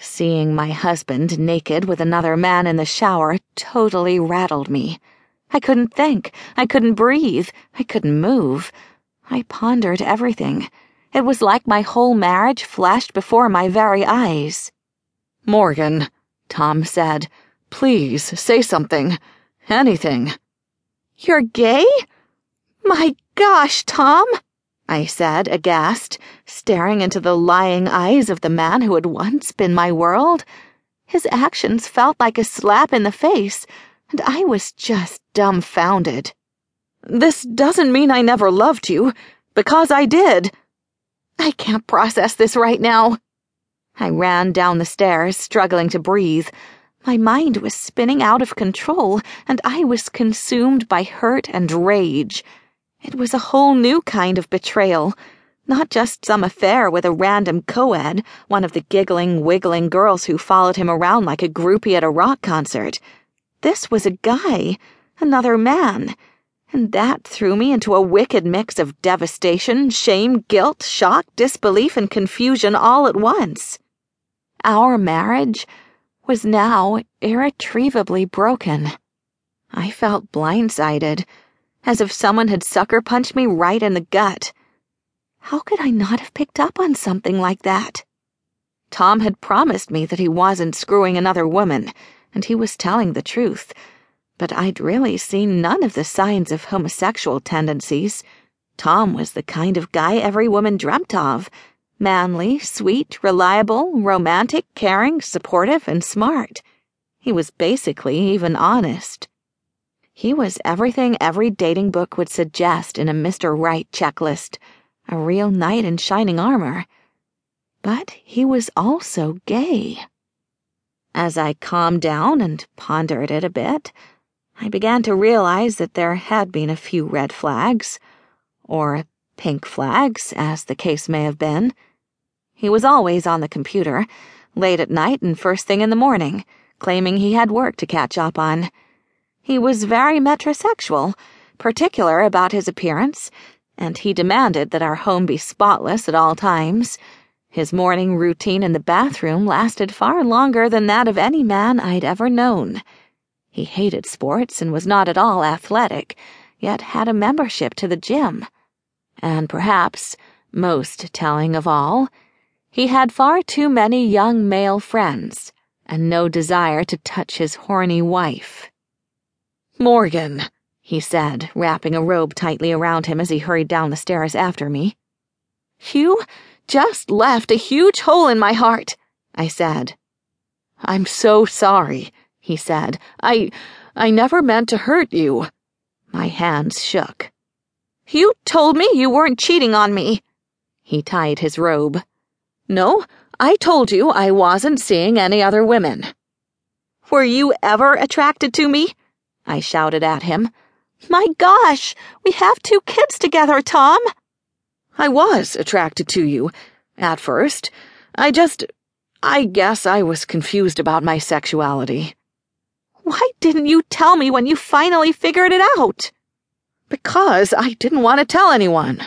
Seeing my husband naked with another man in the shower totally rattled me. I couldn't think. I couldn't breathe. I couldn't move. I pondered everything. It was like my whole marriage flashed before my very eyes. Morgan, Tom said, please say something. Anything. You're gay? My gosh, Tom! I said, aghast, staring into the lying eyes of the man who had once been my world. His actions felt like a slap in the face, and I was just dumbfounded. This doesn't mean I never loved you, because I did. I can't process this right now. I ran down the stairs, struggling to breathe. My mind was spinning out of control, and I was consumed by hurt and rage. It was a whole new kind of betrayal. Not just some affair with a random co-ed, one of the giggling, wiggling girls who followed him around like a groupie at a rock concert. This was a guy, another man, and that threw me into a wicked mix of devastation, shame, guilt, shock, disbelief, and confusion all at once. Our marriage was now irretrievably broken. I felt blindsided as if someone had sucker punched me right in the gut. How could I not have picked up on something like that? Tom had promised me that he wasn't screwing another woman, and he was telling the truth, but I'd really seen none of the signs of homosexual tendencies. Tom was the kind of guy every woman dreamt of manly, sweet, reliable, romantic, caring, supportive, and smart. He was basically even honest. He was everything every dating book would suggest in a Mr. Right checklist a real knight in shining armor. But he was also gay. As I calmed down and pondered it a bit, I began to realize that there had been a few red flags, or pink flags, as the case may have been. He was always on the computer, late at night and first thing in the morning, claiming he had work to catch up on. He was very metrosexual, particular about his appearance, and he demanded that our home be spotless at all times. His morning routine in the bathroom lasted far longer than that of any man I'd ever known. He hated sports and was not at all athletic, yet had a membership to the gym. And perhaps, most telling of all, he had far too many young male friends and no desire to touch his horny wife. Morgan, he said, wrapping a robe tightly around him as he hurried down the stairs after me. You just left a huge hole in my heart, I said. I'm so sorry, he said. I. I never meant to hurt you. My hands shook. You told me you weren't cheating on me. He tied his robe. No, I told you I wasn't seeing any other women. Were you ever attracted to me? I shouted at him. My gosh, we have two kids together, Tom. I was attracted to you, at first. I just. I guess I was confused about my sexuality. Why didn't you tell me when you finally figured it out? Because I didn't want to tell anyone.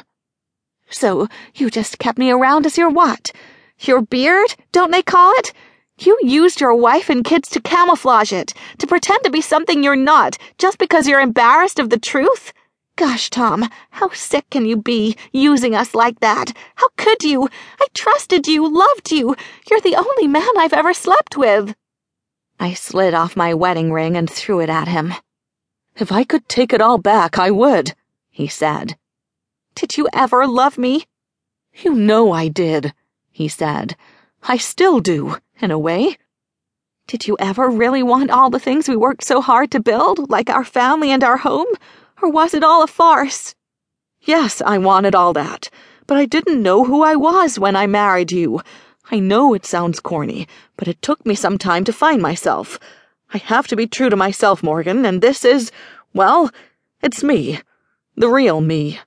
So you just kept me around as your what? Your beard, don't they call it? You used your wife and kids to camouflage it, to pretend to be something you're not, just because you're embarrassed of the truth? Gosh, Tom, how sick can you be, using us like that? How could you? I trusted you, loved you. You're the only man I've ever slept with. I slid off my wedding ring and threw it at him. If I could take it all back, I would, he said. Did you ever love me? You know I did, he said. I still do in a way. Did you ever really want all the things we worked so hard to build, like our family and our home? Or was it all a farce? Yes, I wanted all that, but I didn't know who I was when I married you. I know it sounds corny, but it took me some time to find myself. I have to be true to myself, Morgan, and this is, well, it's me. The real me.